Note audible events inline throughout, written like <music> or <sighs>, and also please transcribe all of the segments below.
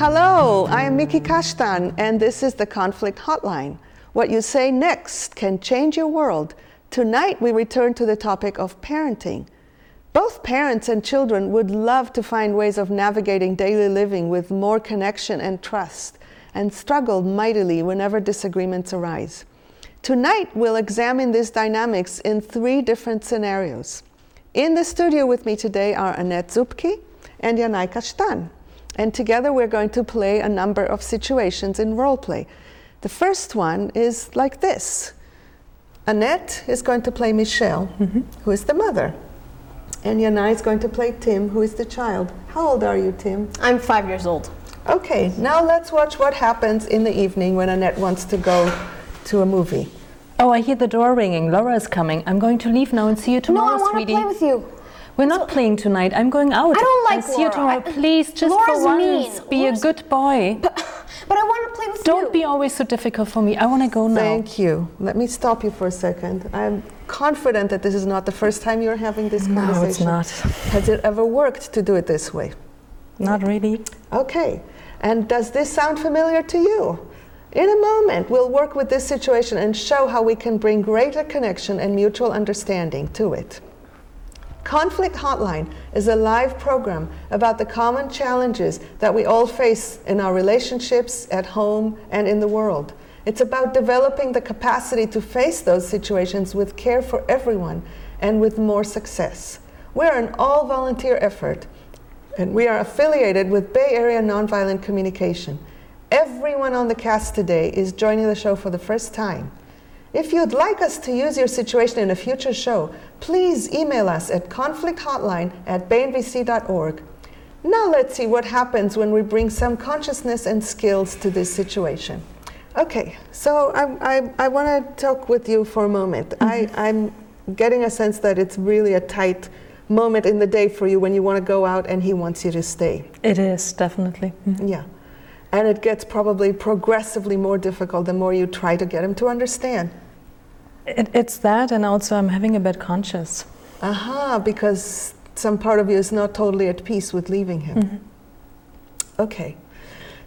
Hello, I am Miki Kashtan, and this is the Conflict Hotline. What you say next can change your world. Tonight, we return to the topic of parenting. Both parents and children would love to find ways of navigating daily living with more connection and trust, and struggle mightily whenever disagreements arise. Tonight, we'll examine these dynamics in three different scenarios. In the studio with me today are Annette Zupke and Yanai Kashtan. And together we're going to play a number of situations in role play. The first one is like this Annette is going to play Michelle, mm-hmm. who is the mother. And Yanai is going to play Tim, who is the child. How old are you, Tim? I'm five years old. Okay, now let's watch what happens in the evening when Annette wants to go to a movie. Oh, I hear the door ringing. Laura is coming. I'm going to leave now and see you No, tomorrow, I want to sweetie. play with you. We're not playing tonight. I'm going out. I don't like I'll see you Laura. tomorrow. I- Please, just Laura's for once, mean. be Laura's- a good boy. <laughs> But I want to play with you. Don't be always so difficult for me. I want to go now. Thank you. Let me stop you for a second. I'm confident that this is not the first time you're having this no, conversation. No, it's not. Has it ever worked to do it this way? Not really. Okay. And does this sound familiar to you? In a moment, we'll work with this situation and show how we can bring greater connection and mutual understanding to it. Conflict Hotline is a live program about the common challenges that we all face in our relationships, at home, and in the world. It's about developing the capacity to face those situations with care for everyone and with more success. We're an all volunteer effort, and we are affiliated with Bay Area Nonviolent Communication. Everyone on the cast today is joining the show for the first time. If you'd like us to use your situation in a future show, please email us at conflicthotline at baynvc.org. Now let's see what happens when we bring some consciousness and skills to this situation. Okay, so I, I, I want to talk with you for a moment. I, I'm getting a sense that it's really a tight moment in the day for you when you want to go out and he wants you to stay. It is, definitely. Mhm. Yeah. And it gets probably progressively more difficult the more you try to get him to understand. It, it's that, and also I'm having a bad conscience. Aha, because some part of you is not totally at peace with leaving him. Okay.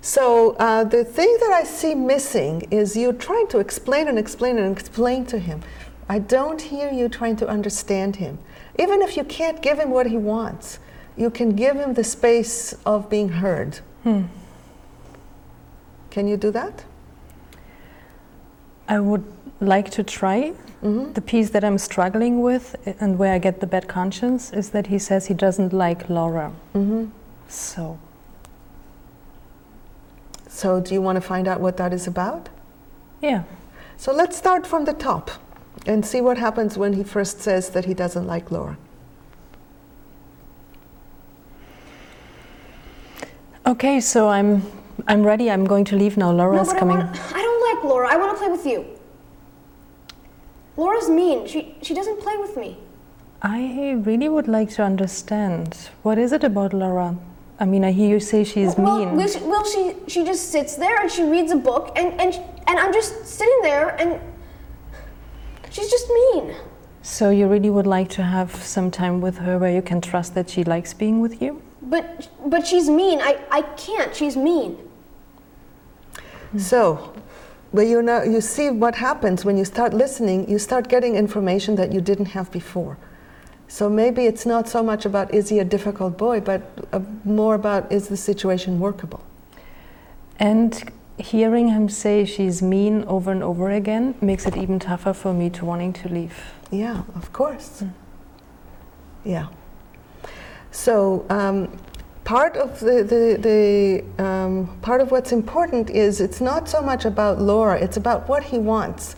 So uh, the thing that I see missing is you trying to explain and explain and explain to him. I don't hear you trying to understand him. Even if you can't give him what he wants, you can give him the space of being heard. Hmm. Can you do that? I would like to try. hmm The piece that I'm struggling with and where I get the bad conscience is that he says he doesn't like Laura. hmm So, So, do you want to find out what that is about? yeah. So, let's start from the top and see what happens when he first says that he doesn't like Laura. Okay, so I'm I'm ready. I'm going to leave now. No, Laura's I, coming. want, I don't like Laura. I want to play with you. Laura's mean. She, she doesn't play with me. I really would like to understand. What is it about Laura? I mean, I hear you say she's well, mean. Well, she, well, she, she just sits there and she reads a book, and, and, and I'm just sitting there, and she's just mean. So you really would like to have some time with her where you can trust that she likes being with you? But, but she's mean. I, I can't. She's mean. So, but you know, you see what happens when you start listening, you start getting information that you didn't have before. So maybe it's not so much about is he a difficult boy, but uh, more about is the situation workable. And hearing him say she's mean over and over again makes it even tougher for me to wanting to leave. Yeah, of course. Yeah. So um, part of the, the, the um, part of what's important is it's not so much about Laura; it's about what he wants.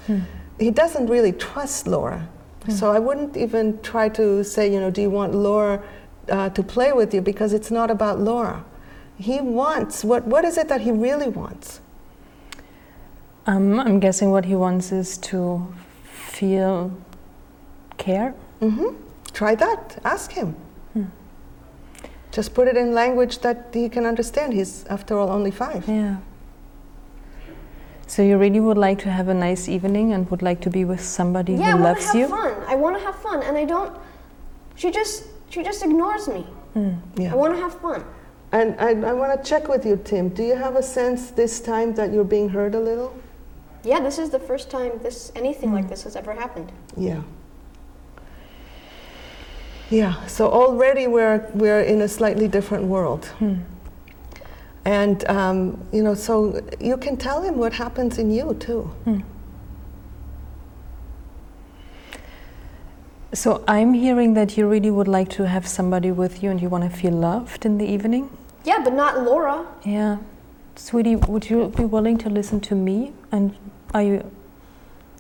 He doesn't really trust Laura, so I wouldn't even try to say, you know, do you want Laura uh, to play with you? Because it's not about Laura. He wants what? What is it that he really wants? Um, I'm guessing what he wants is to feel care. Mm-hmm. Try that. Ask him. Just put it in language that he can understand. He's, after all, only five. Yeah. So you really would like to have a nice evening and would like to be with somebody Yeah, I who want to loves have you? fun. I want to have fun, and I don't. She just she just ignores me. Hmm. I want to have fun. And I, I want to check with you, Tim. Do you have a sense this time that you're being heard a little? Yeah, this is the first time this anything like this has ever happened. Yeah. Yeah, so already we're, we're in a slightly different world. Hmm. And, um, you know, so you can tell him what happens in you too. Hmm. So I'm hearing that you really would like to have somebody with you and you want to feel loved in the evening. Yeah, but not Laura. Yeah. Sweetie, would you be willing to listen to me? And are you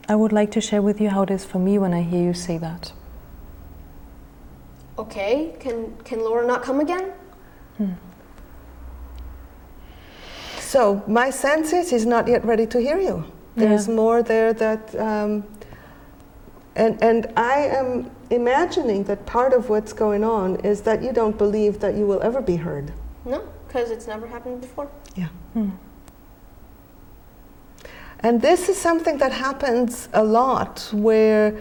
I would like to share with you how it is for me when I hear you say that. Okay, can can Laura not come again? So my sense is he's not yet ready to hear you. There's Yeah. more there that, um, and and I am imagining that part of what's going on is that you don't believe that you will ever be heard. No, because it's never happened before. Yeah. Hmm. And this is something that happens a lot where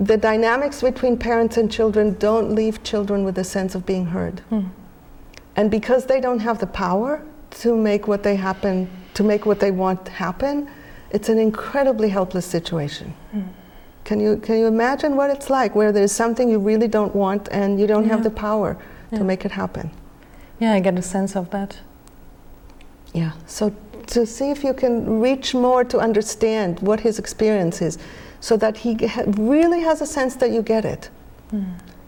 the dynamics between parents and children don't leave children with a sense of being heard. Hmm. And because they don't have the power to make what they happen, to make what they want happen, it's an incredibly helpless situation. Hmm. Can you can you imagine what it's like where there's something you really don't want and you don't have the power Yeah. to make it happen? Yeah, I get a sense of that. Yeah. So to see if you can reach more to understand what his experience is, so that he really has a sense that you get it.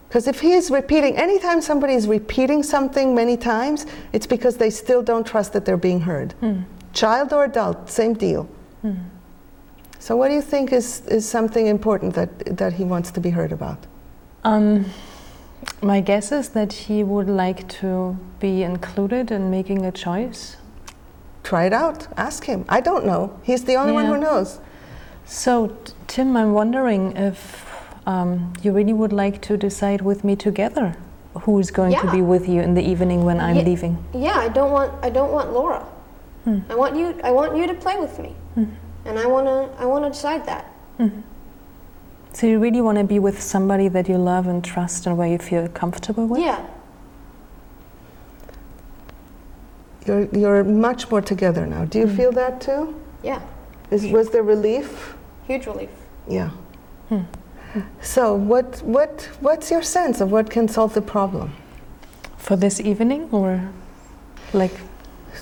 Because if he is repeating, anytime somebody is repeating something many times, it's because they still don't trust that they're being heard. Hmm. Child or adult, same deal. Hmm. So what do you think is, is something important that, that he wants to be heard about? Um, my guess is that he would like to be included in making a choice. Try it out. Ask him. I don't know. He's the only one who knows. So, Tim, I'm wondering if um, you really would like to decide with me together who is going to be with you in the evening when I'm Ye- leaving. Yeah, I don't want I don't want Laura. Hmm. I want you I want you to play with me. And I wanna I wanna decide that. So, you really want to be with somebody that you love and trust and where you feel comfortable with? Yeah. You're, you're much more together now. Do you Hmm. feel that too? Yeah. Is, was there relief? Huge relief. Yeah. Hmm. So, what, what, what's your sense of what can solve the problem? For this evening or like,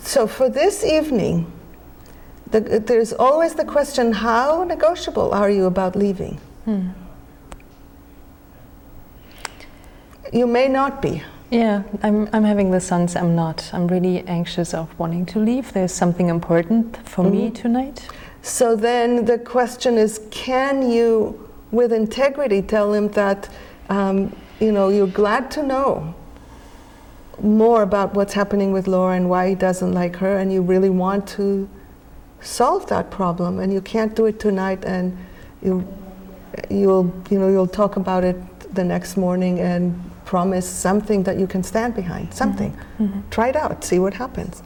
So, for this evening, the, there's always the question how negotiable are you about leaving? hmm. You may not be. Yeah, I'm, I'm having the sense I'm not. I'm really anxious of wanting to leave. There's something important for me Mhm. tonight. So, then the question is can you, with integrity, tell him that um, you know, you're glad to know more about what's happening with Laura and why he doesn't like her, and you really want to solve that problem, and you can't do it tonight, and you, you'll, you know, you'll talk about it the next morning and promise something that you can stand behind. Something. Mhm. Try it out. See what happens.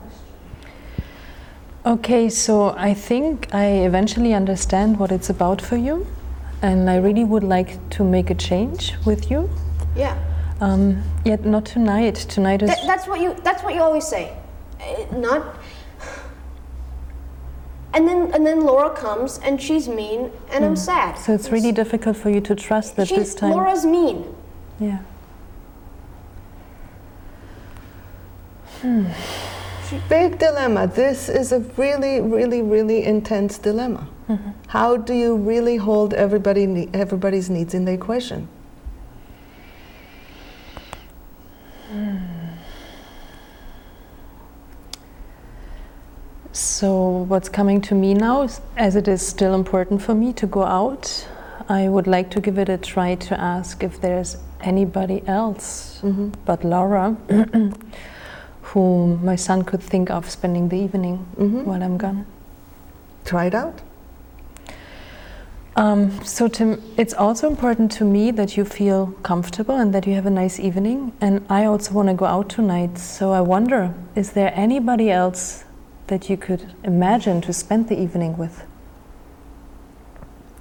Okay, so I think I eventually understand what it's about for you, and I really would like to make a change with you. Yeah. Um, yet not tonight. Tonight is. Th- that's what you that's what you always say. Uh, not and then and then Laura comes and she's mean and I'm sad. so it's really difficult for you to trust that She's- this time. Laura's mean. Yeah. Big dilemma. This is a really, really, really intense dilemma. How do you really hold everybody, ne- everybody's needs in the equation? So, what's coming to me now, is, as it is still important for me to go out, I would like to give it a try to ask if there's anybody else Mm-hmm. but Laura <clears throat> who my son could think of spending the evening hmm while I'm gone. Try it out. Um, so, Tim, it's also important to me that you feel comfortable and that you have a nice evening. And I also want to go out tonight. So, I wonder is there anybody else that you could imagine to spend the evening with?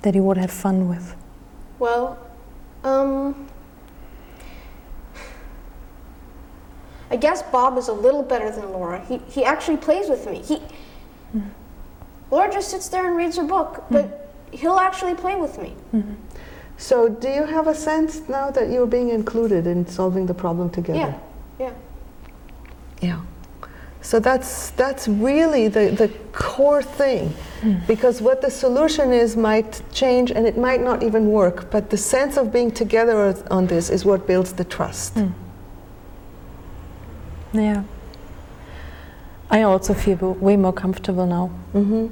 That you would have fun with? Well, um I guess Bob is a little better than Laura. He, he actually plays with me. He, Laura just sits there and reads her book, but he'll actually play with me. So, do you have a sense now that you're being included in solving the problem together? Yeah, yeah. Yeah. So that's that's really the, the core thing. Because what the solution is might change and it might not even work, but the sense of being together on this is what builds the trust. Yeah. I also feel way more comfortable now. hmm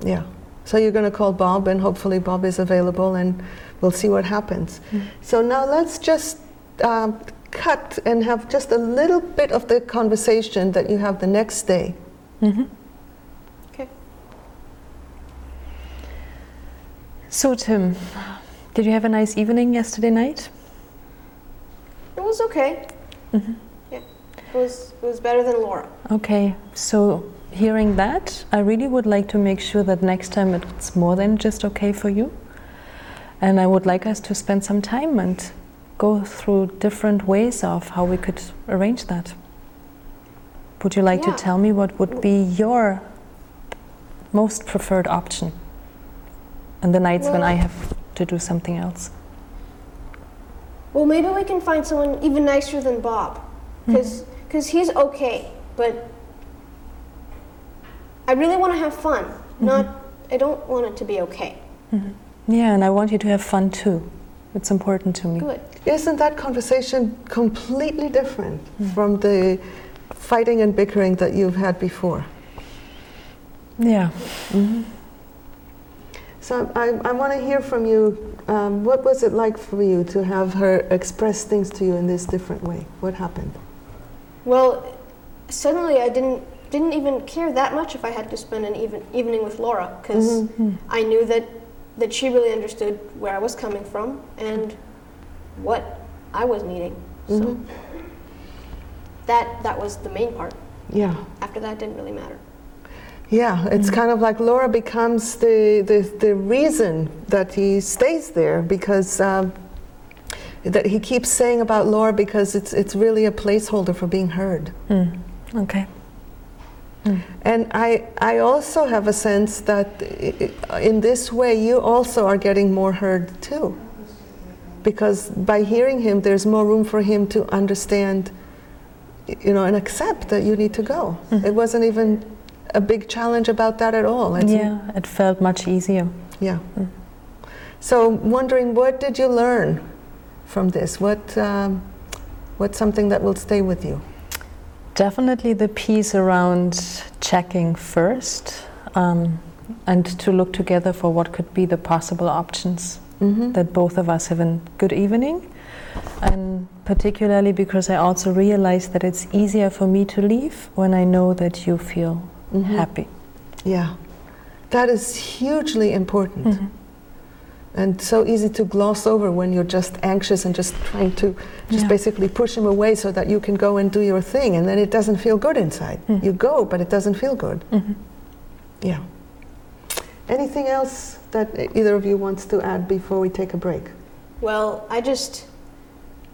Yeah. So you're going to call Bob, and hopefully Bob is available, and we'll see what happens. So now let's just um, cut and have just a little bit of the conversation that you have the next day. hmm Okay. So, Tim, did you have a nice evening yesterday night? It was okay. Mhm. Was, was better than Laura. Okay, so hearing that, I really would like to make sure that next time it's more than just okay for you. And I would like us to spend some time and go through different ways of how we could arrange that. Would you like Yeah. to tell me what would be your most preferred option? And the nights when I have to do something else. Well, maybe we can find someone even nicer than Bob. Because he's okay, but I really want to have fun. Not, mm-hmm. I don't want it to be okay. Mm-hmm. Yeah, and I want you to have fun too. It's important to me. Good. Isn't that conversation completely different hmm. from the fighting and bickering that you've had before? Yeah. Mm-hmm. So I, I want to hear from you. Um, what was it like for you to have her express things to you in this different way? What happened? Well, suddenly I didn't didn't even care that much if I had to spend an even, evening with Laura because mm-hmm, hmm. I knew that that she really understood where I was coming from and what I was needing. So mm-hmm. that that was the main part. Yeah. After that, it didn't really matter. Yeah, it's mm-hmm. kind of like Laura becomes the, the, the reason that he stays there because um, that he keeps saying about Laura because it's, it's really a placeholder for being heard. Mm. Okay. Hmm. And I, I also have a sense that in this way you also are getting more heard too. Because by hearing him, there's more room for him to understand, you know, and accept that you need to go. Hmm. It wasn't even a big challenge about that at all. Yeah, it felt much easier. Yeah. Hmm. So, wondering what did you learn from this? What, um, what's something that will stay with you? Definitely the piece around checking first um, and to look together for what could be the possible options Mm-hmm. that both of us have a good evening. And particularly because I also realize that it's easier for me to leave when I know that you feel Mhm. happy. Yeah, that is hugely important. Mhm. And so easy to gloss over when you're just anxious and just trying to just Yeah. basically push him away so that you can go and do your thing, and then it doesn't feel good inside. Mhm. You go, but it doesn't feel good. Mhm. Yeah. Anything else that either of you wants to add before we take a break? Well, I just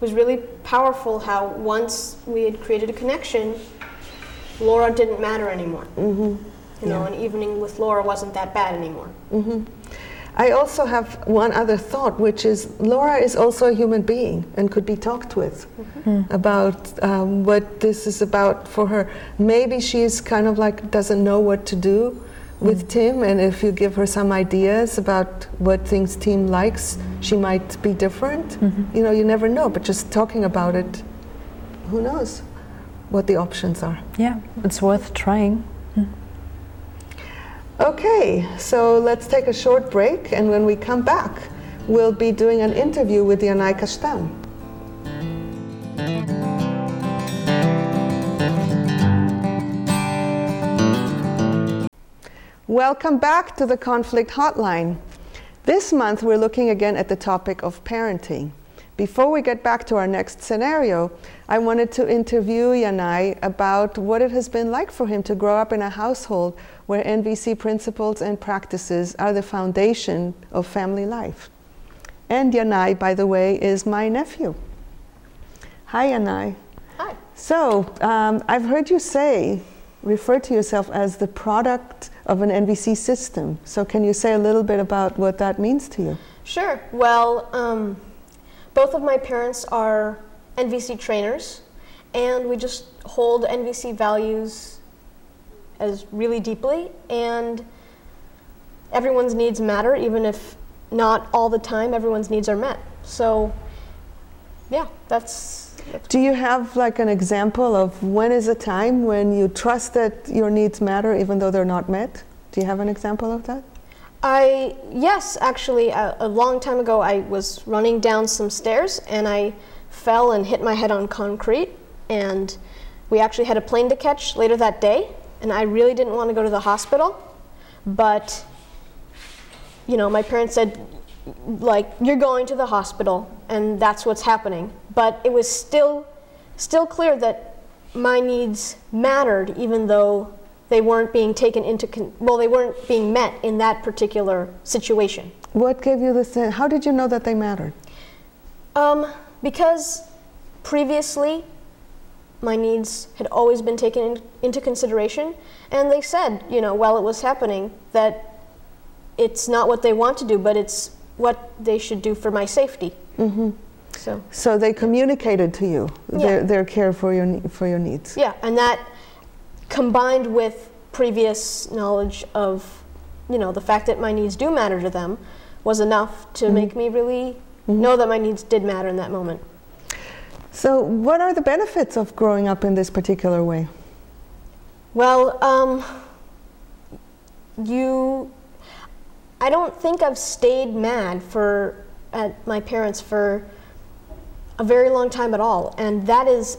was really powerful how once we had created a connection, Laura didn't matter anymore. Mm-hmm. You know, an evening with Laura wasn't that bad anymore. hmm I also have one other thought, which is Laura is also a human being and could be talked with mm-hmm. about um, what this is about for her. Maybe she's kind of like doesn't know what to do with mm. Tim, and if you give her some ideas about what things Tim likes, she might be different. Mm-hmm. You know, you never know, but just talking about it, who knows what the options are. Yeah, it's worth trying. Okay, so let's take a short break, and when we come back, we'll be doing an interview with Yanai Kashtan. Welcome back to the Conflict Hotline. This month, we're looking again at the topic of parenting. Before we get back to our next scenario, I wanted to interview Yanai about what it has been like for him to grow up in a household where NVC principles and practices are the foundation of family life. And Yanai, by the way, is my nephew. Hi, Yanai. Hi. So, um, I've heard you say, refer to yourself as the product of an NVC system. So, can you say a little bit about what that means to you? Sure. Well, um, both of my parents are NVC trainers, and we just hold NVC values as really deeply, and everyone's needs matter, even if not all the time everyone's needs are met. So, yeah, that's. that's Do you have like an example of when is a time when you trust that your needs matter even though they're not met? Do you have an example of that? I yes, actually, a, a long time ago, I was running down some stairs and I fell and hit my head on concrete, and we actually had a plane to catch later that day, and I really didn't want to go to the hospital, but you know, my parents said, like, you're going to the hospital, and that's what's happening. But it was still, still clear that my needs mattered, even though they weren't being taken into, con- well, they weren't being met in that particular situation. What gave you the sense? How did you know that they mattered? Um, because previously, my needs had always been taken in, into consideration, and they said, you know, while it was happening, that it's not what they want to do, but it's what they should do for my safety. hmm So, So they communicated to you Yeah. their, their care for your, for your needs. yeah, and that combined with previous knowledge of, you know, the fact that my needs do matter to them was enough to make me really know that my needs did matter in that moment. So, what are the benefits of growing up in this particular way? Well, um, you, I don't think I've stayed mad for at my parents for a very long time at all, and that is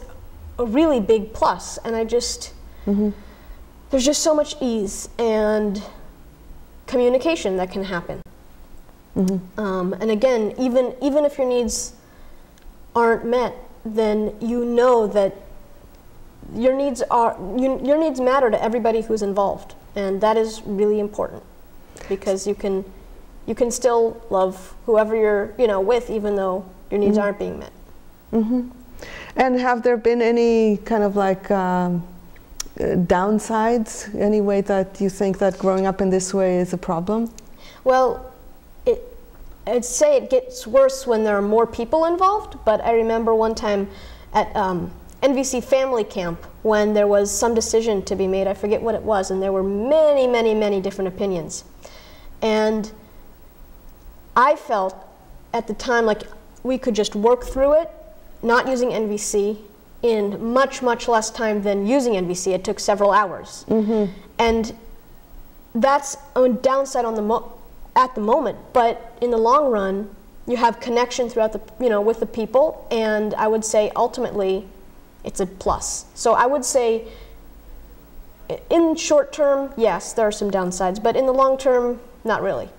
a really big plus. And I just, there's just so much ease and communication that can happen. Um, and again, even even if your needs aren't met, then you know that your needs are you, your needs matter to everybody who's involved, and that is really important because you can you can still love whoever you're you know with, even though your needs aren't being met. Mm -hmm. And have there been any kind of like um, uh, downsides? Any way that you think that growing up in this way is a problem? Well, I'd say it gets worse when there are more people involved, but I remember one time at um, NVC Family Camp when there was some decision to be made. I forget what it was, and there were many, many, many different opinions. And I felt at the time like we could just work through it, not using NVC, in much, much less time than using NVC. It took several hours. And that's a downside on the at the moment, but in the long run, you have connection throughout the you know with the people, and I would say ultimately, it's a plus. So I would say, in short term, yes, there are some downsides, but in the long term, not really.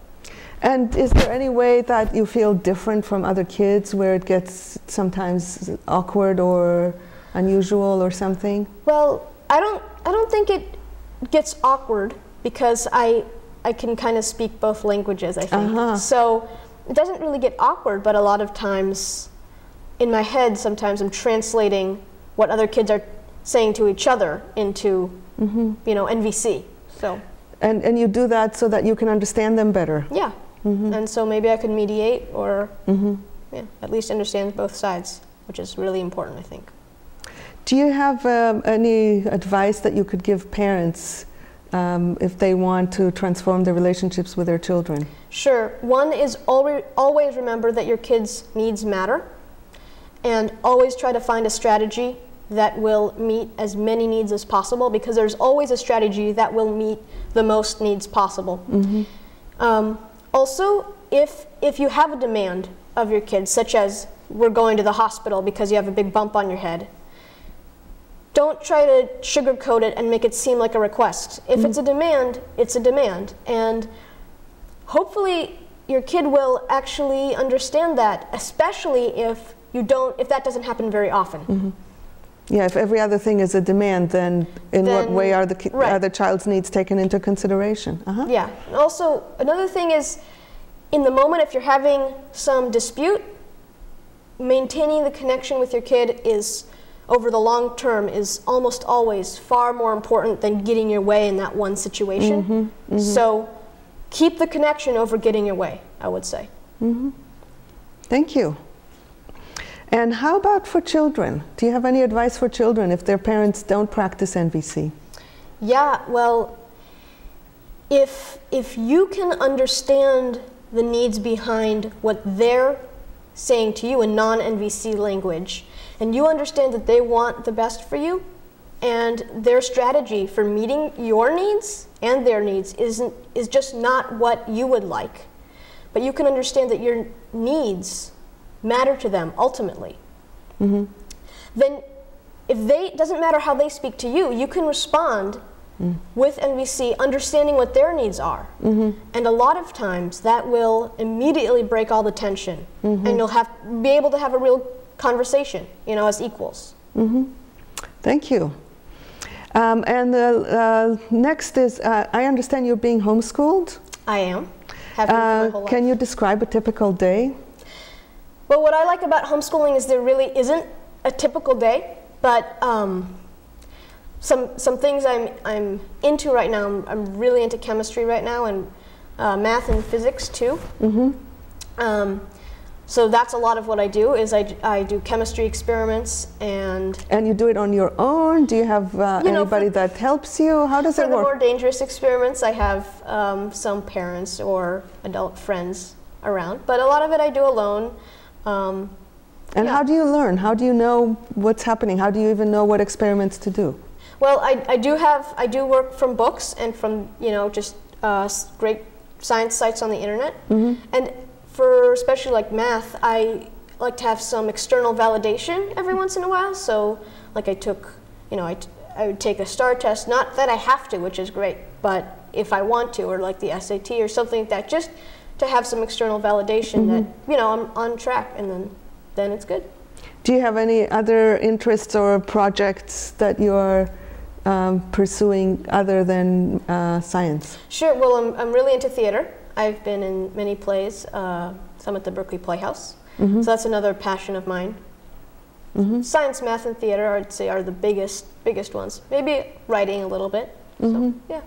And is there any way that you feel different from other kids where it gets sometimes awkward or unusual or something? Well, I don't I don't think it gets awkward because I I can kind of speak both languages, I think. Uh-huh. So it doesn't really get awkward, but a lot of times in my head sometimes I'm translating what other kids are saying to each other into you know NVC. So And, and you do that so that you can understand them better. yeah. And so maybe I could mediate or yeah, at least understand both sides, which is really important, I think. Do you have um, any advice that you could give parents um, if they want to transform their relationships with their children? Sure. One is always, always remember that your kids' needs matter, and always try to find a strategy that will meet as many needs as possible because there's always a strategy that will meet the most needs possible. Um, also, if, if you have a demand of your kids, such as we're going to the hospital because you have a big bump on your head, don't try to sugarcoat it and make it seem like a request. If it's a demand, it's a demand. And hopefully your kid will actually understand that, especially if you don't if that doesn't happen very often. Yeah, if every other thing is a demand, then in what way are the, ki- right. are the child's needs taken into consideration? Uh-huh. Yeah. Also another thing is in the moment if you're having some dispute, maintaining the connection with your kid is over the long term is almost always far more important than getting your way in that one situation. Mm-hmm, mm-hmm. So keep the connection over getting your way, I would say. Mm-hmm. Thank you. And how about for children? Do you have any advice for children if their parents don't practice NVC? Yeah, well, if if you can understand the needs behind what they're saying to you in non-NVC language, and you understand that they want the best for you, and their strategy for meeting your needs and their needs isn't is just not what you would like, but you can understand that your needs matter to them ultimately. Mm-hmm. Then if they doesn't matter how they speak to you, you can respond mm. with NVC, understanding what their needs are. Mm-hmm. And a lot of times that will immediately break all the tension, mm-hmm. and you'll have be able to have a real conversation, you know, as equals. Mm -hmm. Thank you. Um, and the uh, next is uh, I understand you're being homeschooled. I am. Have been for my Uh, can you describe a typical day? Well, what I like about homeschooling is there really isn't a typical day, but um, some some things I'm I'm into right now. I'm, I'm really into chemistry right now and uh, math and physics too. Mm-hmm. Um, so that's a lot of what I do. Is I, I do chemistry experiments and And you do it on your own? Do you have uh, You know, anybody that helps you? How does it work? for the more dangerous experiments, I have um, some parents or adult friends around, but a lot of it I do alone. Um, and yeah. how do you learn? How do you know what's happening? How do you even know what experiments to do? Well, I, I do have I do work from books and from you know just uh, great science sites on the internet, and for especially like math, I like to have some external validation every once in a while. So, like I took, you know, I, t- I would take a STAR test. Not that I have to, which is great, but if I want to, or like the SAT or something like that, just to have some external validation that you know I'm on track, and then then it's good. Do you have any other interests or projects that you're um, pursuing other than uh, science? Sure. Well, I'm, I'm really into theater. I've been in many plays, uh, some at the Berkeley Playhouse. Mm-hmm. So that's another passion of mine. Mm-hmm. Science, math, and theater, I'd say, are the biggest biggest ones. Maybe writing a little bit. So, mm-hmm. yeah.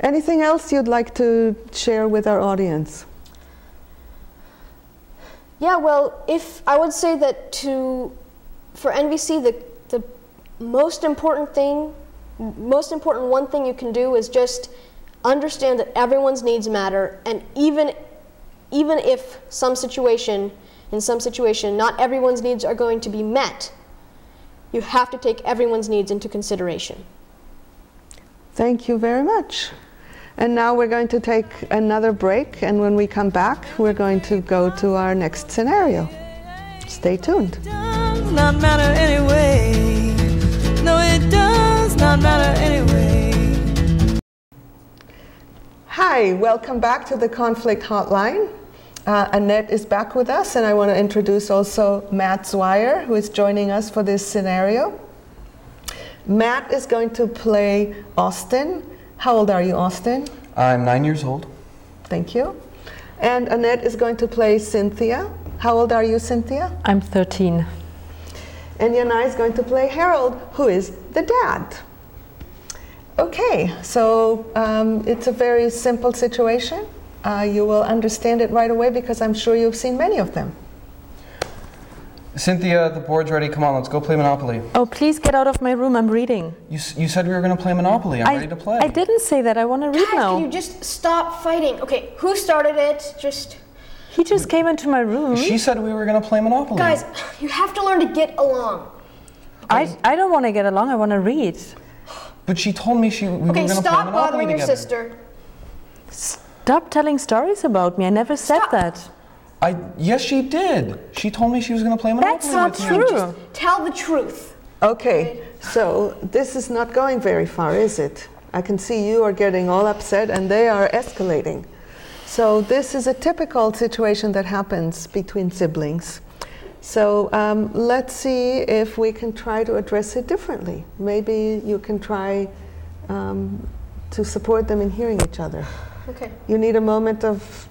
Anything else you'd like to share with our audience? Yeah. Well, if I would say that to for NVC, the the most important thing, most important one thing you can do is just understand that everyone's needs matter, and even even if some situation, in some situation, not everyone's needs are going to be met, you have to take everyone's needs into consideration. Thank you very much. And now we're going to take another break, and when we come back, we're going to go to our next scenario. Stay tuned. does not matter anyway. No, it does not matter anyway. Hi, welcome back to the Conflict Hotline. Uh, Annette is back with us, and I want to introduce also Matt Zweier, who is joining us for this scenario. Matt is going to play Austin. How old are you, Austin? I'm nine years old. Thank you. And Annette is going to play Cynthia. How old are you, Cynthia? I'm 13. And Yanai is going to play Harold, who is the dad. Okay, so um, it's a very simple situation. Uh, you will understand it right away because I'm sure you've seen many of them. Cynthia, the board's ready. Come on, let's go play Monopoly. Oh, please get out of my room. I'm reading. You, you said we were going to play Monopoly. I'm I, ready to play. I didn't say that. I want to read Guys, now. can you just stop fighting? Okay, who started it? Just He just came into my room. She said we were going to play Monopoly. guys, <sighs> you have to learn to get along. I, I don't want to get along. I want to read. But she told me she we Okay, going to play stop bothering your together. sister. Stop telling stories about me. I never said Stop. that. I yes, she did. She told me she was going to play Monopoly That's not with me. true. Just tell the truth. Okay, so this is not going very far, is it? I can see you are getting all upset and they are escalating. So, this is a typical situation that happens between siblings. So, um, let's see if we can try to address it differently. Maybe you can try um, to support them in hearing each other. Okay. You need a moment of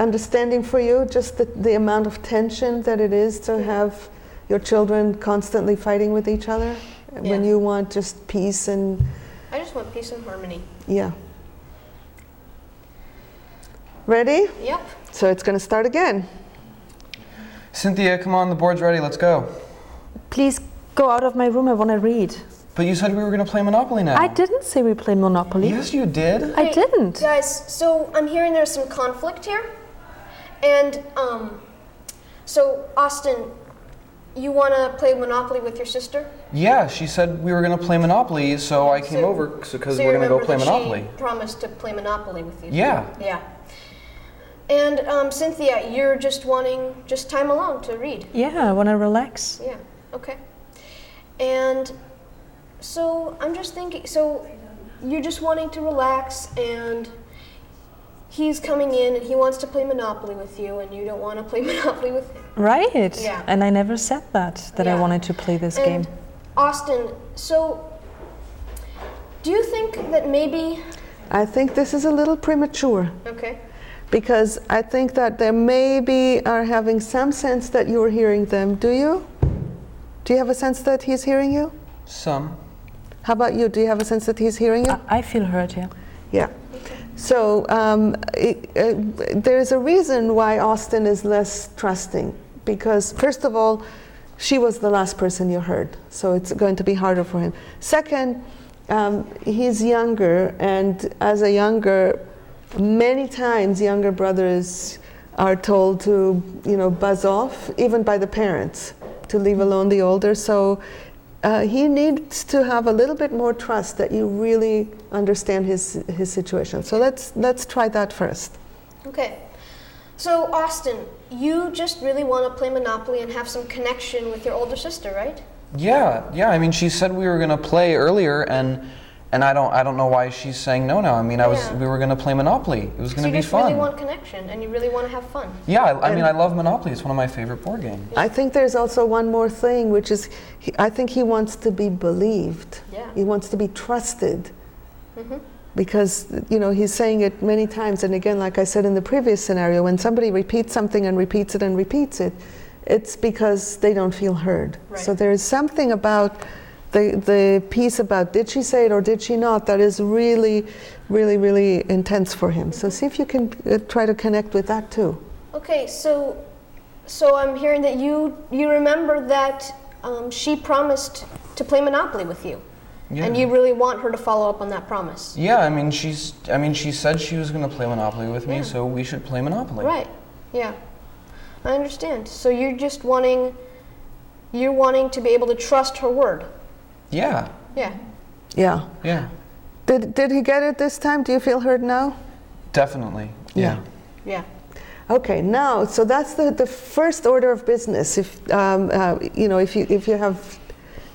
understanding for you, just the, the amount of tension that it is to have Your children constantly fighting with each other when you want just peace and I just want peace and harmony. yeah. Ready? Yep. So it's going to start again. Cynthia, come on, the board's ready. Let's go. Please go out of my room. I want to read. But you said we were going to play Monopoly now. I didn't say we play Monopoly. Yes, you did. I didn't. Guys, so I'm hearing there's some conflict here. And um so Austin, you want to play Monopoly with your sister? Yeah, she said we were going to play Monopoly, so I came So- over because so we're going to go remember play that Monopoly. She promised to play Monopoly with you. Yeah. Yeah. And um, Cynthia, you're just wanting just time alone to read. Yeah, I want to relax. Yeah. Okay. And so I'm just thinking. So you're just wanting to relax, and he's coming in, and he wants to play Monopoly with you, and you don't want to play <laughs> Monopoly with him. Right. Yeah. And I never said that, that I wanted to play this and game. Austin, so do you think that maybe? I think this is a little premature Okay. Because I think that they maybe are having some sense that you're hearing them. Do you? Do you have a sense that he's hearing you? Some. How about you? Do you have a sense that he's hearing you? I, I feel hurt, yeah. Yeah. So um, it, uh, there's a reason why Austin is less trusting because, first of all, she was the last person you heard, so it's going to be harder for him. Second, um, he's younger, and as a younger, many times younger brothers are told to, you know, buzz off, even by the parents, to leave alone the older. So uh, he needs to have a little bit more trust that you really understand his his situation. So let's let's try that first. Okay. So Austin, you just really want to play Monopoly and have some connection with your older sister, right? Yeah, yeah. I mean, she said we were going to play earlier, and and I don't I don't know why she's saying no now. I mean, I was Yeah. we were going to play Monopoly. It was So going you to be just fun. really want connection and you really want to have fun. yeah, I, I mean, I love Monopoly. It's one of my favorite board games. I think there's also one more thing, which is he, I think he wants to be believed. Yeah. He wants to be trusted. Mhm. Because you know he's saying it many times, and again, like I said in the previous scenario, when somebody repeats something and repeats it and repeats it, it's because they don't feel heard. So there is something about the the piece about did she say it or did she not that is really, really, really intense for him. So see if you can uh, try to connect with that too. Okay, so so I'm hearing that you you remember that um, she promised to play Monopoly with you, Yeah. and you really want her to follow up on that promise. Yeah, I mean, she's. I mean, she said she was going to play Monopoly with me, Yeah. so we should play Monopoly. Right. Yeah. I understand. So you're just wanting you're wanting to be able to trust her word. Yeah, Yeah. Yeah. yeah, Did, did he get it this time? Do you feel hurt now? definitely. Yeah. Yeah. Okay, now, so that's the, the first order of business. If, um, uh, you know, if you, if you have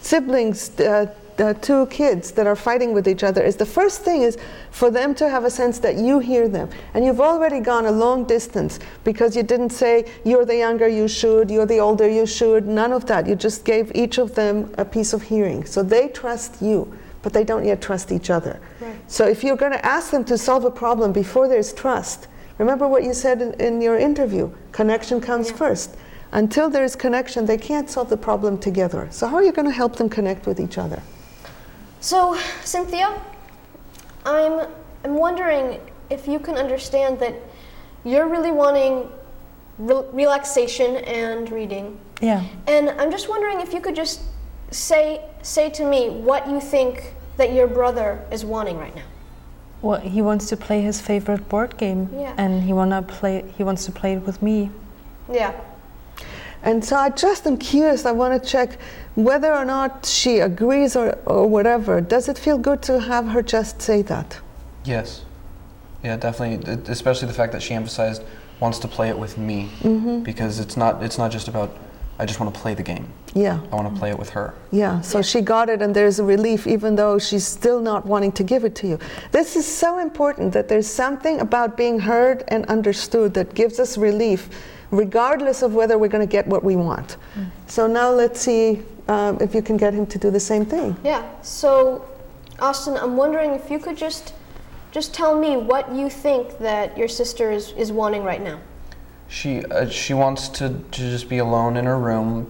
siblings, uh, uh, two kids that are fighting with each other, is the first thing is for them to have a sense that you hear them. And you've already gone a long distance because you didn't say, you're the younger, you should, you're the older, you should, none of that. You just gave each of them a piece of hearing. So they trust you, but they don't yet trust each other. Right. So if you're going to ask them to solve a problem before there's trust, remember what you said in, in your interview connection comes Yeah. first. Until there's connection, they can't solve the problem together. So, how are you going to help them connect with each other? So, Cynthia, I'm I'm wondering if you can understand that you're really wanting re- relaxation and reading. Yeah. And I'm just wondering if you could just say say to me what you think that your brother is wanting right now. Well, he wants to play his favorite board game, Yeah. and he wanna play. He wants to play it with me. Yeah. And so, I just am curious. I want to check whether or not she agrees or, or whatever. Does it feel good to have her just say that? Yes. Yeah, definitely. Especially the fact that she emphasized wants to play it with me, Mm-hmm. because it's not. It's not just about. I just want to play the game. Yeah. I want to play it with her. Yeah, so she got it, and there's a relief, even though she's still not wanting to give it to you. This is so important that there's something about being heard and understood that gives us relief, regardless of whether we're going to get what we want. So now let's see um, if you can get him to do the same thing. Yeah. So, Austin, I'm wondering if you could just just tell me what you think that your sister is, is wanting right now. She uh, she wants to, to just be alone in her room,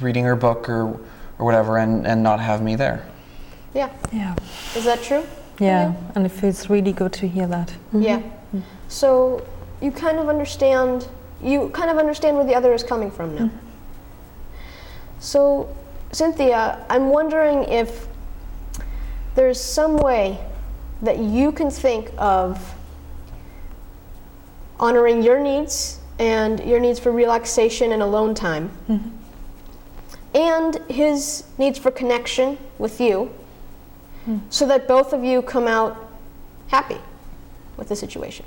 reading her book or or whatever, and and not have me there. Yeah. Yeah. Is that true? Yeah. And it feels really good to hear that. Yeah. So you kind of understand you kind of understand where the other is coming from now. So Cynthia, I'm wondering if there's some way that you can think of honoring your needs and your needs for relaxation and alone time. Mm-hmm. And his needs for connection with you mm. so that both of you come out happy with the situation.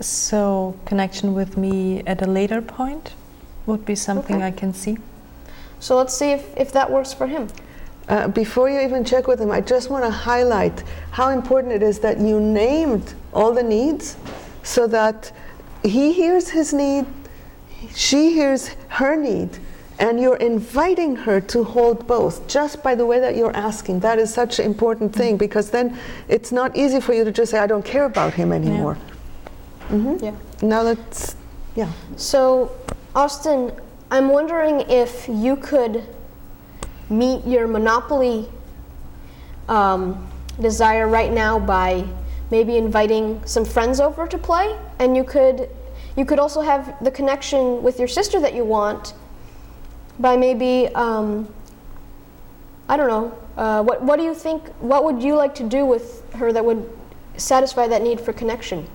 So, connection with me at a later point would be something Okay. I can see. So let's see if, if that works for him. Uh, before you even check with him, I just want to highlight how important it is that you named all the needs so that he hears his need, she hears her need, and you're inviting her to hold both just by the way that you're asking. That is such an important thing because then it's not easy for you to just say, I don't care about him anymore. Mhm. Yeah. Now let's, yeah. So, Austin, I'm wondering if you could meet your Monopoly um, desire right now by maybe inviting some friends over to play, and you could you could also have the connection with your sister that you want by maybe um, I don't know. Uh, what what do you think? What would you like to do with her that would satisfy that need for connection?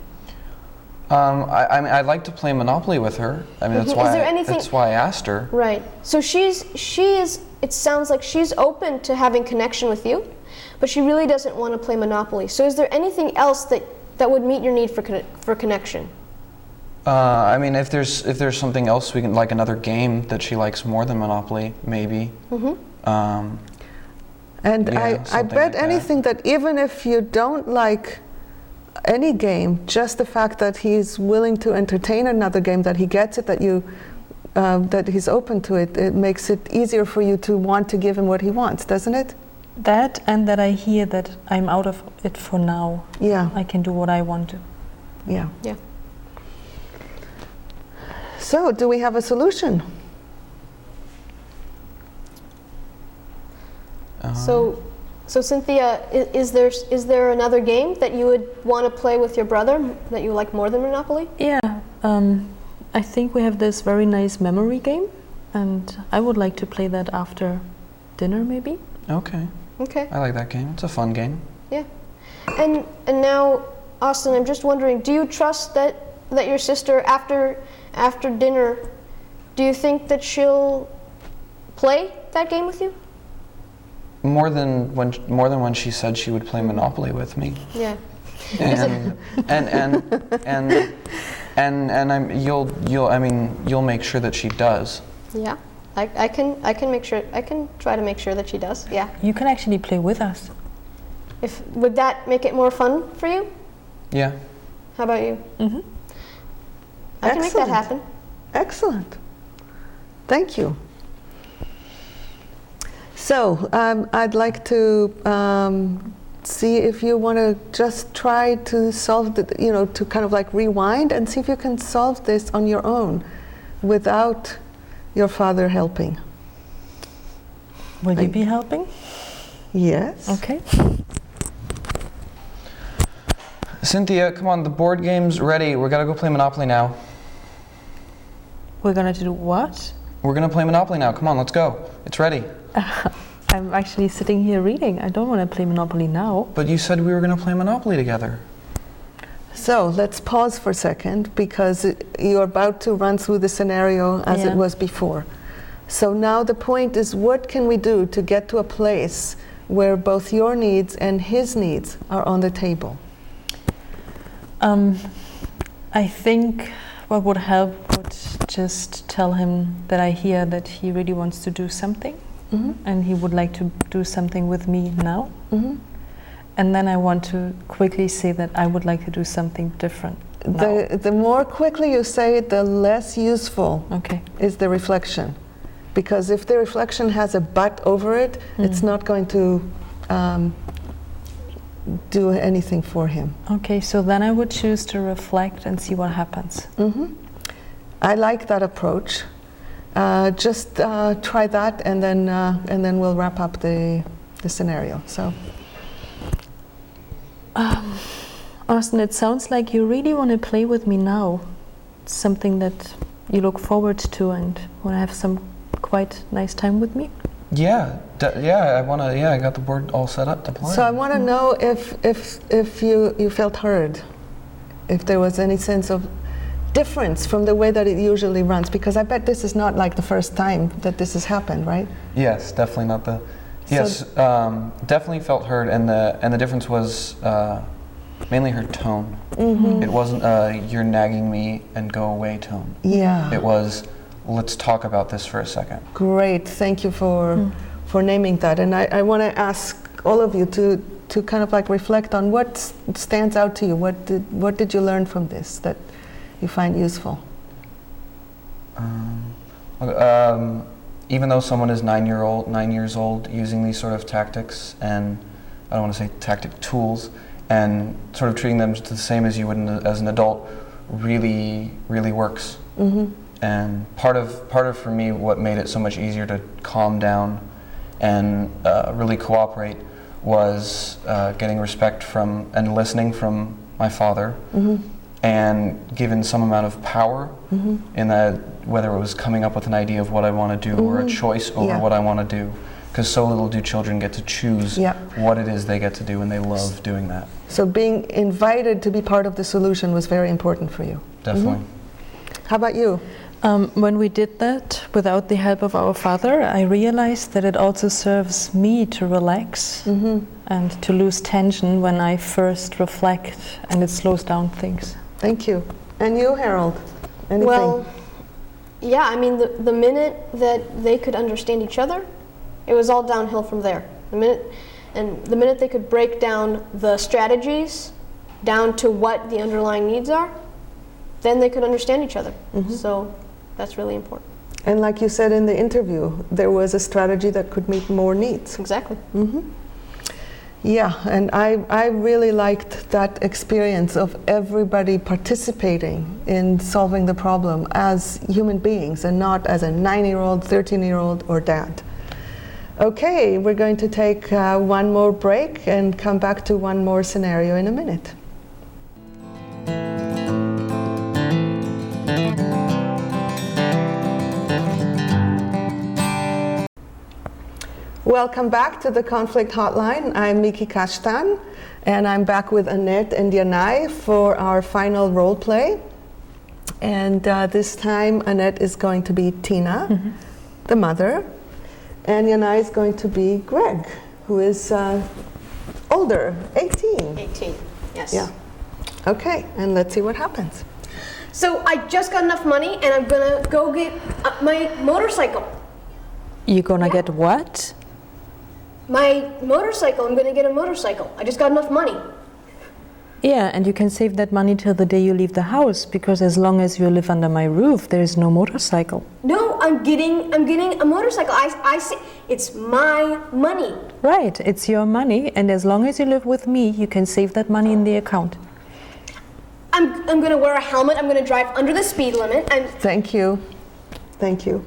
Um, I, I mean, I'd like to play Monopoly with her. I mean, that's Mhm. Is why there I, that's why I asked her. Right. So she's she is. It sounds like she's open to having connection with you, but she really doesn't want to play Monopoly. So is there anything else that that would meet your need for conne- for connection? Uh, I mean, if there's if there's something else we can like another game that she likes more than Monopoly, maybe. Mm-hmm. Um, And Yeah, I, I bet like that. anything that even if you don't like any game, just the fact that he's willing to entertain another game, that he gets it, that you, um, that he's open to it, it makes it easier for you to want to give him what he wants, doesn't it? That and that I hear that I'm out of it for now. Yeah, I can do what I want to. yeah. Yeah. So, do we have a solution? uh, So, so Cynthia, is, is there is there another game that you would want to play with your brother that you like more than Monopoly? Yeah. Um, I think we have this very nice memory game, and I would like to play that after dinner, maybe. okay, Okay. I like that game. It's a fun game. Yeah, and and now, Austin, I'm just wondering, do you trust that that your sister after after dinner, do you think that she'll play that game with you? More than when more than when she said she would play Monopoly with me. Yeah. and and and and and and I'm you'll you'll I mean you'll make sure that she does. Yeah. I, I can I can make sure I can try to make sure that she does. Yeah. You can actually play with us. If would that make it more fun for you? Yeah. How about you? Mm-hmm. I can make that happen. Excellent. Thank you. So, um, I'd like to um, see if you want to just try to solve the, you know, to kind of like rewind and see if you can solve this on your own without your father helping. Will you be helping? Yes. Okay. Cynthia, come on, the board game's ready. We gotta go play Monopoly now. We're gonna do what? We're gonna play Monopoly now. Come on, let's go. It's ready. <laughs> I'm actually sitting here reading. I don't want to play Monopoly now. But you said we were gonna play Monopoly together. So let's pause for a second because it- you're about to run through the scenario as Yeah. it was before. So now the point is what can we do to get to a place where both your needs and his needs are on the table? Um, I think what would help would just tell him that I hear that he really wants to do something Mhm. and he would like to do something with me now. Mhm. And then I want to quickly say that I would like to do something different. now. The, the more quickly you say it, the less useful Okay. is the reflection. Because if the reflection has a but over it, it's Mm. not going to um, do anything for him. Okay, so then I would choose to reflect and see what happens. hmm I like that approach. uh, just uh, try that, and then uh, and then we'll wrap up the the scenario. So. Um, Austin, it sounds like you really want to play with me now. It's something that you look forward to and want to have some quite nice time with me. Yeah, d- yeah. I wanna. Yeah, I got the board all set up to play. So I want to know if if if you you felt heard, if there was any sense of difference from the way that it usually runs, because I bet this is not like the first time that this has happened, right? Yes, definitely not the. So- Yes, um, definitely felt heard, and the and the difference was uh, mainly her tone. Mm-hmm. It wasn't a "you're nagging me and go away" tone. Yeah. It was "let's talk about this for a second. Great, thank you for for naming that. And I, I want to ask all of you to to kind of like reflect on what stands out to you. What did what did you learn from this that you find useful? Um, um, even though someone is nine year old, nine years old, using these sort of tactics and I don't want to say tactic tools, and sort of treating them the same as you would an- as an adult, really, really works. Mm-hmm. And part of part of for me what made it so much easier to calm down and uh, really cooperate was uh, getting respect from and listening from my father Mm-hmm. and given some amount of power Mm-hmm. in that whether it was coming up with an idea of what I want to do or a Mhm. choice over Yeah. what I want to do because so little do children get to choose Yeah. what it is they get to do and they love doing that So being invited to be part of the solution was very important for you. definitely How about you? Um, when we did that without the help of our father, I realized that it also serves me to relax Mm-hmm. and to lose tension when I first reflect, and it slows down things. Thank you. And you, Harold? Anything? Well, yeah, I mean, the, the minute that they could understand each other, it was all downhill from there. The minute, and the minute they could break down the strategies down to what the underlying needs are, then they could understand each other. So that's really important. and like you said in the interview, there was a strategy that could meet more needs. Exactly. Yeah, and I, I really liked that experience of everybody participating in solving the problem as human beings and not as a nine year old, 13 year old, or dad. Okay, we're going to take uh, one more break and come back to one more scenario in a minute. Welcome back to the Conflict Hotline. I'm Miki Kashtan, and I'm back with Annette and Yanai for our final role play. And uh, this time, Annette is going to be Tina, the mother, and Yanai is going to be Greg, who is uh, older, 18. 18. Yes. Yeah. Okay, and let's see what happens. So I just got enough money and I'm gonna go get uh, my motorcycle. You're gonna get what? My motorcycle, I'm gonna get a motorcycle. I just got enough money. Yeah, and you can save that money till the day you leave the house, because as long as you live under my roof, there is no motorcycle. No, I'm getting I'm getting a motorcycle. I, I say it's my money. Right, it's your money, and as long as you live with me, you can save that money in the account. I'm, I'm gonna wear a helmet. I'm gonna drive under the speed limit. And Thank you. Thank you.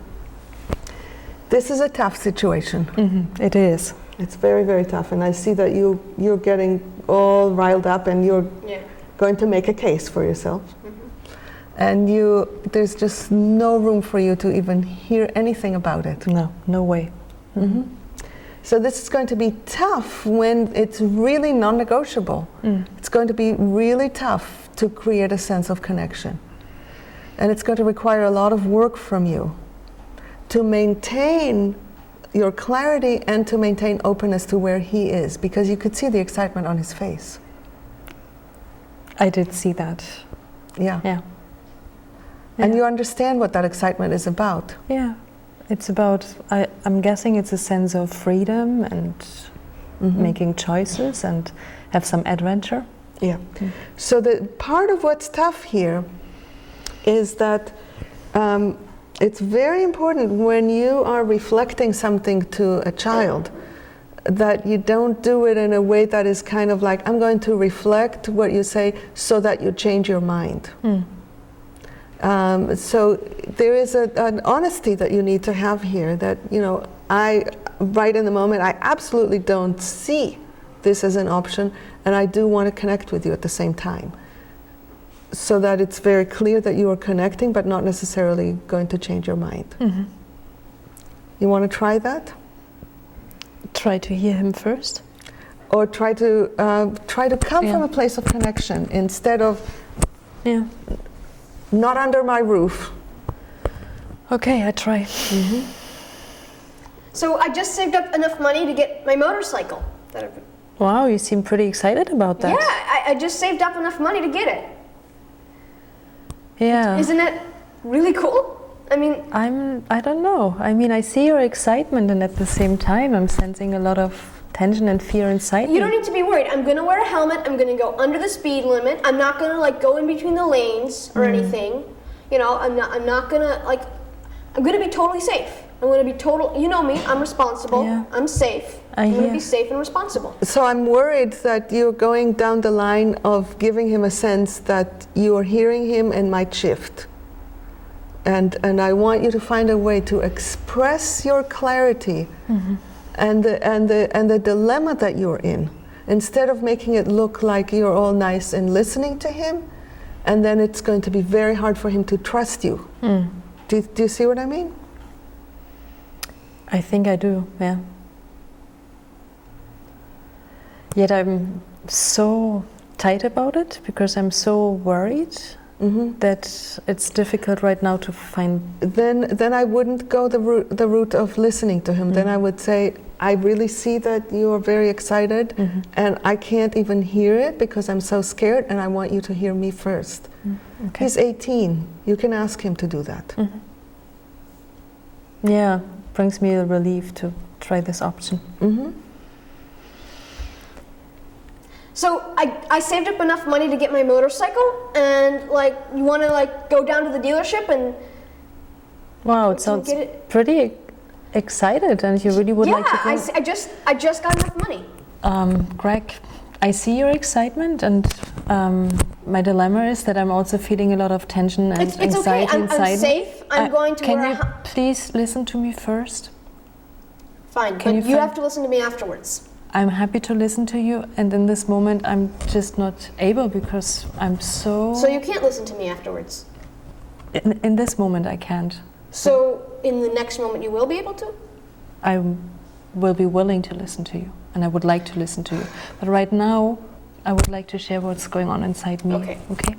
This is a tough situation. Mm-hmm. It is. It's very, very tough, and I see that you you're getting all riled up, and you're yeah. going to make a case for yourself. Mm-hmm. And you, there's just no room for you to even hear anything about it. No, no way. Mm-hmm. So this is going to be tough when it's really non-negotiable. Mm. It's going to be really tough to create a sense of connection. And it's going to require a lot of work from you to maintain your clarity and to maintain openness to where he is because you could see the excitement on his face. I did see that. Yeah. Yeah. And Yeah. you understand what that excitement is about. Yeah. It's about, I, I'm guessing it's a sense of freedom and making choices and have some adventure. Yeah. So the part of what's tough here is that um, it's very important when you are reflecting something to a child that you don't do it in a way that is kind of like I'm going to reflect what you say so that you change your mind. Um, so there is a, an honesty that you need to have here that, you know, I, right in the moment, I absolutely don't see this as an option, and I do want to connect with you at the same time. So that it's very clear that you are connecting, but not necessarily going to change your mind. Mm-hmm. You want to try that? Try to hear him first. Or try to, uh, try to come Yeah. from a place of connection instead of Yeah. not under my roof. Okay, I try. So I just saved up enough money to get my motorcycle. That Wow, you seem pretty excited about that. Yeah, I, I just saved up enough money to get it. Yeah. Isn't it really cool? I mean, I'm. I don't know. I mean, I see your excitement, and at the same time, I'm sensing a lot of tension and fear inside you me. don't need to be worried. I'm gonna wear a helmet. I'm gonna go under the speed limit. I'm not gonna like go in between the lanes or mm. anything. You know, I'm not. I'm not gonna like. I'm gonna be totally safe. I'm gonna be total. You know me. I'm responsible. Yeah. I'm safe. I am gonna be safe and responsible. So I'm worried that you're going down the line of giving him a sense that you are hearing him and might shift. And, and I want you to find a way to express your clarity mm-hmm. and, the, and, the, and the dilemma that you're in. Instead of making it look like you're all nice and listening to him, and then it's going to be very hard for him to trust you. Mm. Do, do you see what I mean? I think I do. Yeah. Yet I'm so tight about it because I'm so worried hmm that it's difficult right now to find. then then I wouldn't go the route the route of listening to him. Then I mm-hmm. would say, I really see that you are very excited, mm-hmm. and I can't even hear it because I'm so scared, and I want you to hear me first. Mm, okay. He's 18. You can ask him to do that. Mm-hmm. Yeah, brings me a relief to try this option. hmm So I, I saved up enough money to get my motorcycle, and like you want to like go down to the dealership and Wow, it sounds it- pretty excited, and you really would yeah, like to go. I, I just I just got enough money. Um, Greg, I see your excitement, and um, my dilemma is that I'm also feeling a lot of tension and It's, it's okay. anxiety I'm, inside. I'm safe. I'm Uh, going to Can you please listen to me first? Fine, can but you you, have to listen to me afterwards. I'm happy to listen to you, and in this moment, I'm just not able because I'm so. So you can't listen to me afterwards. in, in this moment, I can't. So in the next moment, you will be able to. I will be willing to listen to you, and I would like to listen to you. But right now, I would like to share what's going on inside me. Okay. Okay.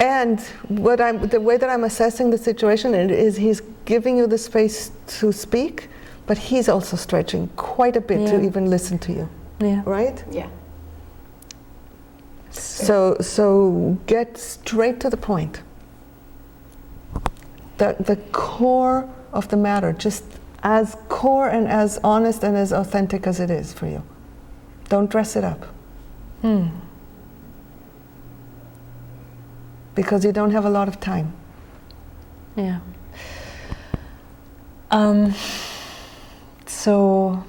And what I'm, the way that I'm assessing the situation is he's giving you the space to speak, but he's also stretching quite a bit to even listen to you, Yeah. right? Yeah. So, so get straight to the point. The, the core of the matter, just as core and as honest and as authentic as it is for you. Don't dress it up Hmm. Because you don't have a lot of time. Yeah. Um, so,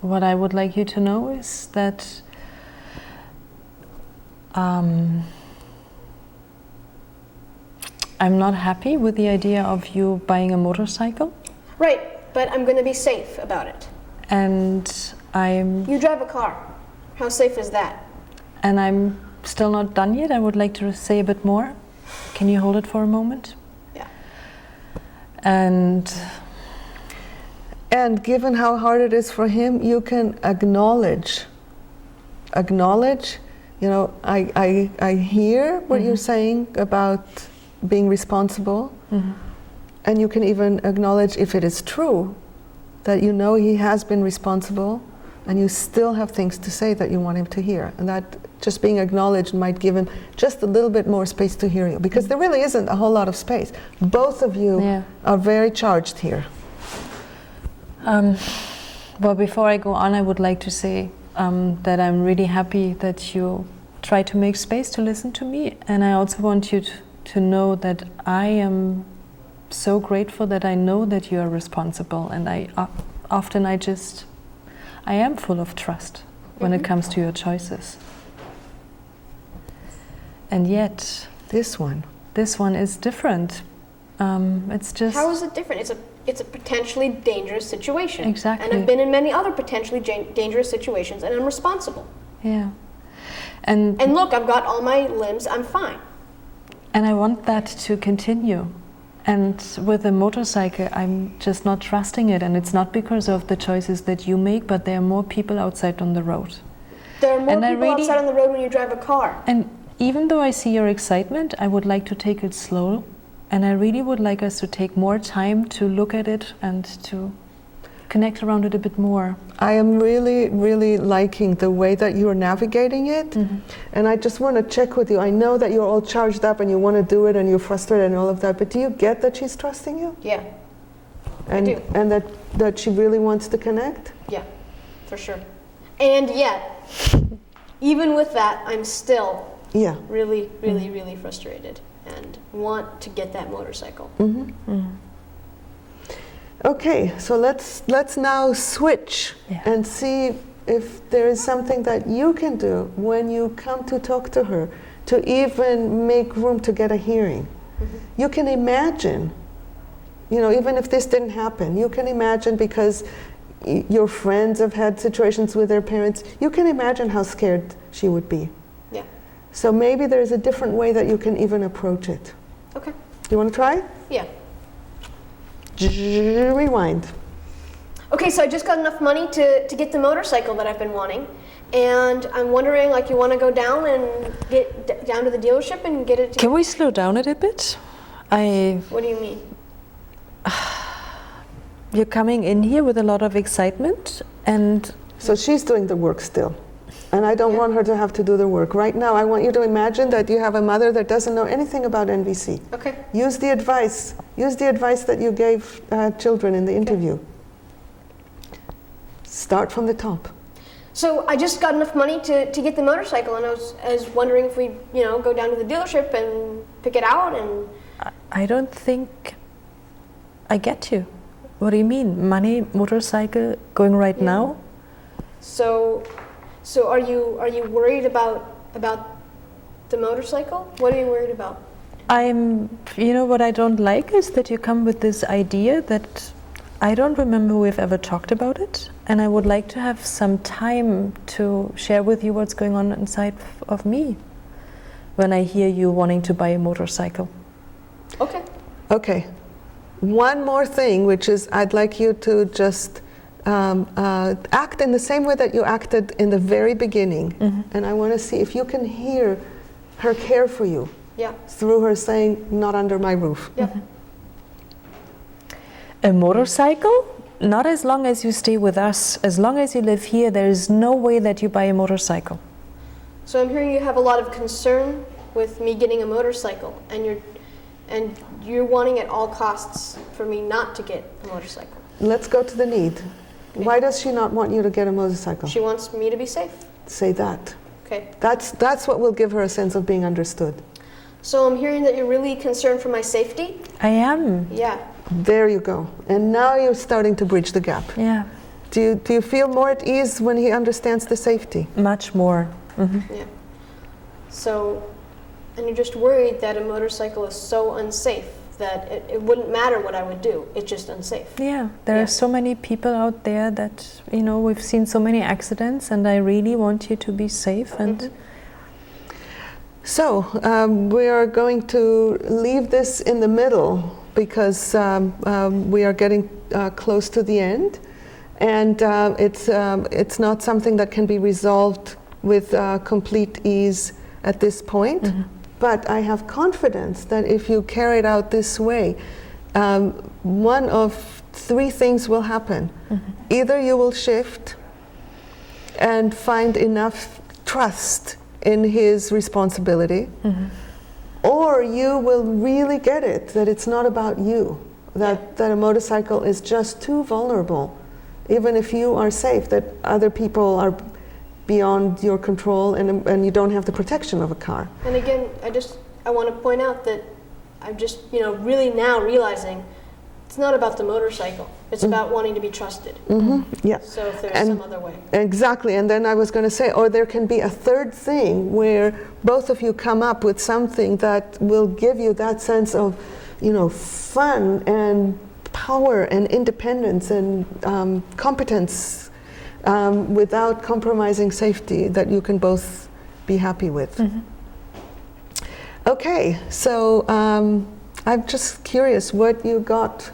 what I would like you to know is that um, I'm not happy with the idea of you buying a motorcycle, Right, but I'm going to be safe about it. and I'm You drive a car. How safe is that? and I'm still not done yet. I would like to say a bit more. Can you hold it for a moment? Yeah. And And given how hard it is for him, you can acknowledge, acknowledge, you know, I, I, I hear what you're mm-hmm. saying about being responsible, mm-hmm. and you can even acknowledge if it is true that you know he has been responsible and you still have things to say that you want him to hear. And that just being acknowledged might give him just a little bit more space to hear you because there really isn't a whole lot of space. Both of you Yeah. are very charged here. Um, well, before I go on, I would like to say um, that I'm really happy that you try to make space to listen to me, and I also want you to, to know that I am so grateful that I know that you are responsible, and I uh, often I just I am full of trust when it comes to your choices. And yet, This one. this one is different. Um, it's just. How is it different? It's a it's a potentially dangerous situation. Exactly. And I've been in many other potentially dangerous situations, and I'm responsible. Yeah. And, And look, I've got all my limbs. I'm fine. and I want that to continue. And with a motorcycle, I'm just not trusting it. And it's not because of the choices that you make, but there are more people outside on the road. There are more And people really- outside on the road when you drive a car. And even though I see your excitement, I would like to take it slow. And I really would like us to take more time to look at it and to connect around it a bit more. I am really, really liking the way that you are navigating it. Mm-hmm. And I just want to check with you. I know that you're all charged up and you want to do it and you're frustrated and all of that, but do you get that she's trusting you? Yeah, And, do. and that, that she really wants to connect? yeah, for sure. And yet, even with that, I'm still Yeah. really, really, mm-hmm. really frustrated and want to get that motorcycle. Mm-hmm. Mm-hmm. Okay, so let's let's now switch Yeah. and see if there is something that you can do when you come to talk to her to even make room to get a hearing. You can imagine, you know, even if this didn't happen, you can imagine because y- your friends have had situations with their parents, you can imagine how scared she would be. Yeah. So maybe there's a different way that you can even approach it. Okay. Do you want to try? Yeah. Rewind. Okay, so I just got enough money to, to get the motorcycle that I've been wanting. And I'm wondering, like, you want to go down and get d- down to the dealership and get it? To, Can we slow down it a bit? I what do you mean? you're coming in here with a lot of excitement and So she's doing the work still. And I don't Yeah. want her to have to do the work. Right now, I want you to imagine that you have a mother that doesn't know anything about NVC. Okay. Use the advice. Use the advice that you gave uh, children in the interview. Start from the top. So I just got enough money to, to get the motorcycle, and I was, I was wondering if we, you know, go down to the dealership and pick it out. And I- I don't think I get you. What do you mean? Money, motorcycle, going right Yeah. now? so, so are you are you worried about about the motorcycle? What are you worried about? I'm, you know, what I don't like is that you come with this idea that I don't remember we've ever talked about it, and I would like to have some time to share with you what's going on inside of me when I hear you wanting to buy a motorcycle. Okay. Okay. One more thing, which is I'd like you to just um, uh, act in the same way that you acted in the very beginning. And I want to see if you can hear her care for you Yeah. through her saying, Not under my roof. Yeah. A motorcycle? Not as long as you stay with us. As long as you live here, there is no way that you buy a motorcycle. So I'm hearing you have a lot of concern with me getting a motorcycle, and you're and you're wanting at all costs for me not to get a motorcycle. Let's go to the need. Why does she not want you to get a motorcycle? She wants me to be safe. Say that. Okay. That's, that's what will give her a sense of being understood. So I'm hearing that you're really concerned for my safety. I am. Yeah. There you go. And now you're starting to bridge the gap. Yeah, Do you, do you feel more at ease when he understands the safety? much more. hmm Yeah. So, and you're just worried that a motorcycle is so unsafe that it, it wouldn't matter what I would do. It's just unsafe. Yeah, there Yeah. are so many people out there that, you know, we've seen so many accidents, and I really want you to be safe. And Mhm. So um, we are going to leave this in the middle because um, um, we are getting uh, close to the end, and uh, it's um, it's not something that can be resolved with uh, complete ease at this point. But I have confidence that if you carry it out this way, um, one of three things will happen. Either you will shift and find enough trust in his responsibility, or you will really get it that it's not about you, that, that a motorcycle is just too vulnerable, even if you are safe, that other people are beyond your control and, and you don't have the protection of a car. And again, I just I want to point out that I'm just you know really now realizing it's not about the motorcycle. It's about wanting to be trusted. Mm-hmm. Yeah. So if there's And- some other way. Exactly, and then I was going to say, or there can be a third thing where both of you come up with something that will give you that sense of, you know, fun and power and independence and um, competence um, without compromising safety that you can both be happy with. Okay, so um, I'm just curious what you got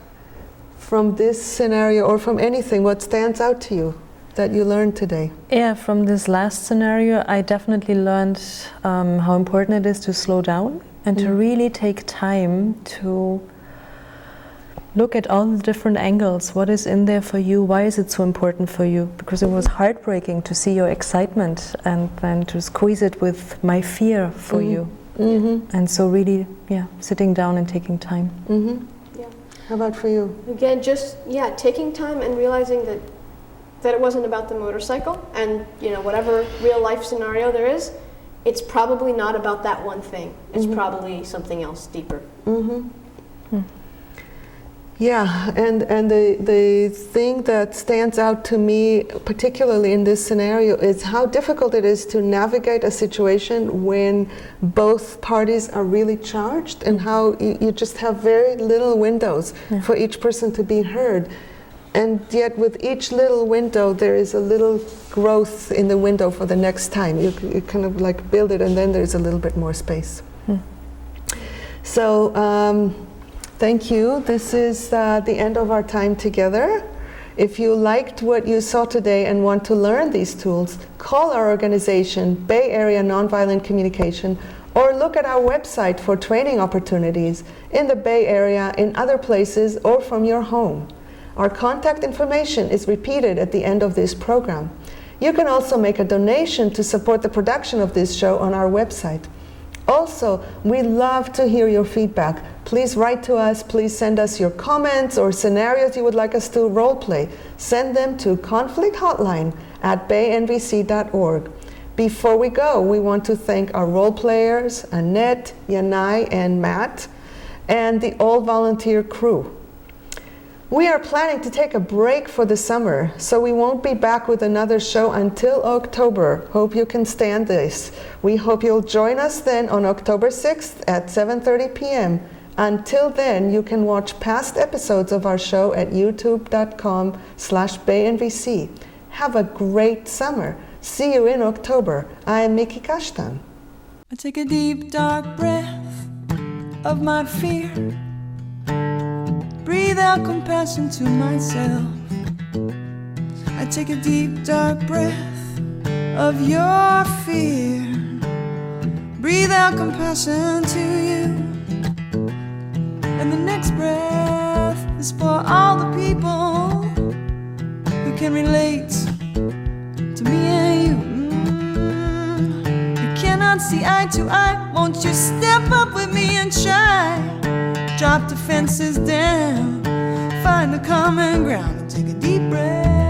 from this scenario or from anything, what stands out to you that you learned today? Yeah, from this last scenario, I definitely learned um, how important it is to slow down and to Mm. really take time to look at all the different angles. What is in there for you? Why is it so important for you? Because it was heartbreaking to see your excitement and then to squeeze it with my fear for Mhm. you. Mm-hmm. And so, really, yeah, sitting down and taking time. Mm-hmm. Yeah. How about for you? Again, just yeah, taking time and realizing that that it wasn't about the motorcycle, and you know whatever real life scenario there is, it's probably not about that one thing. It's Mhm. probably something else deeper. Yeah, and, and the, the thing that stands out to me, particularly in this scenario, is how difficult it is to navigate a situation when both parties are really charged and how you, you just have very little windows Yeah. for each person to be heard. And yet, with each little window, there is a little growth in the window for the next time. You, you kind of like build it, and then there's a little bit more space. Hmm. So, um, thank you. This is uh, the end of our time together. If you liked what you saw today and want to learn these tools, call our organization, Bay Area Nonviolent Communication, or look at our website for training opportunities in the Bay Area, in other places, or from your home. Our contact information is repeated at the end of this program. You can also make a donation to support the production of this show on our website. Also, we love to hear your feedback. Please write to us, please send us your comments or scenarios you would like us to role play. Send them to conflict hotline at baynvc.org. Before we go, we want to thank our role players, Annette, Yanai, and Matt, and the all volunteer crew. We are planning to take a break for the summer, so we won't be back with another show until October. Hope you can stand this. We hope you'll join us then on October 6th at 7:30 p.m. Until then, you can watch past episodes of our show at youtube.com slash baynvc. Have a great summer. See you in October. I am Miki Kashtan. I take a deep, dark breath of my fear. Breathe out compassion to myself. I take a deep, dark breath of your fear. Breathe out compassion to you. And the next breath is for all the people who can relate to me and you. Mm. You cannot see eye to eye. Won't you step up with me and try? Drop the fences down, find the common ground, and take a deep breath.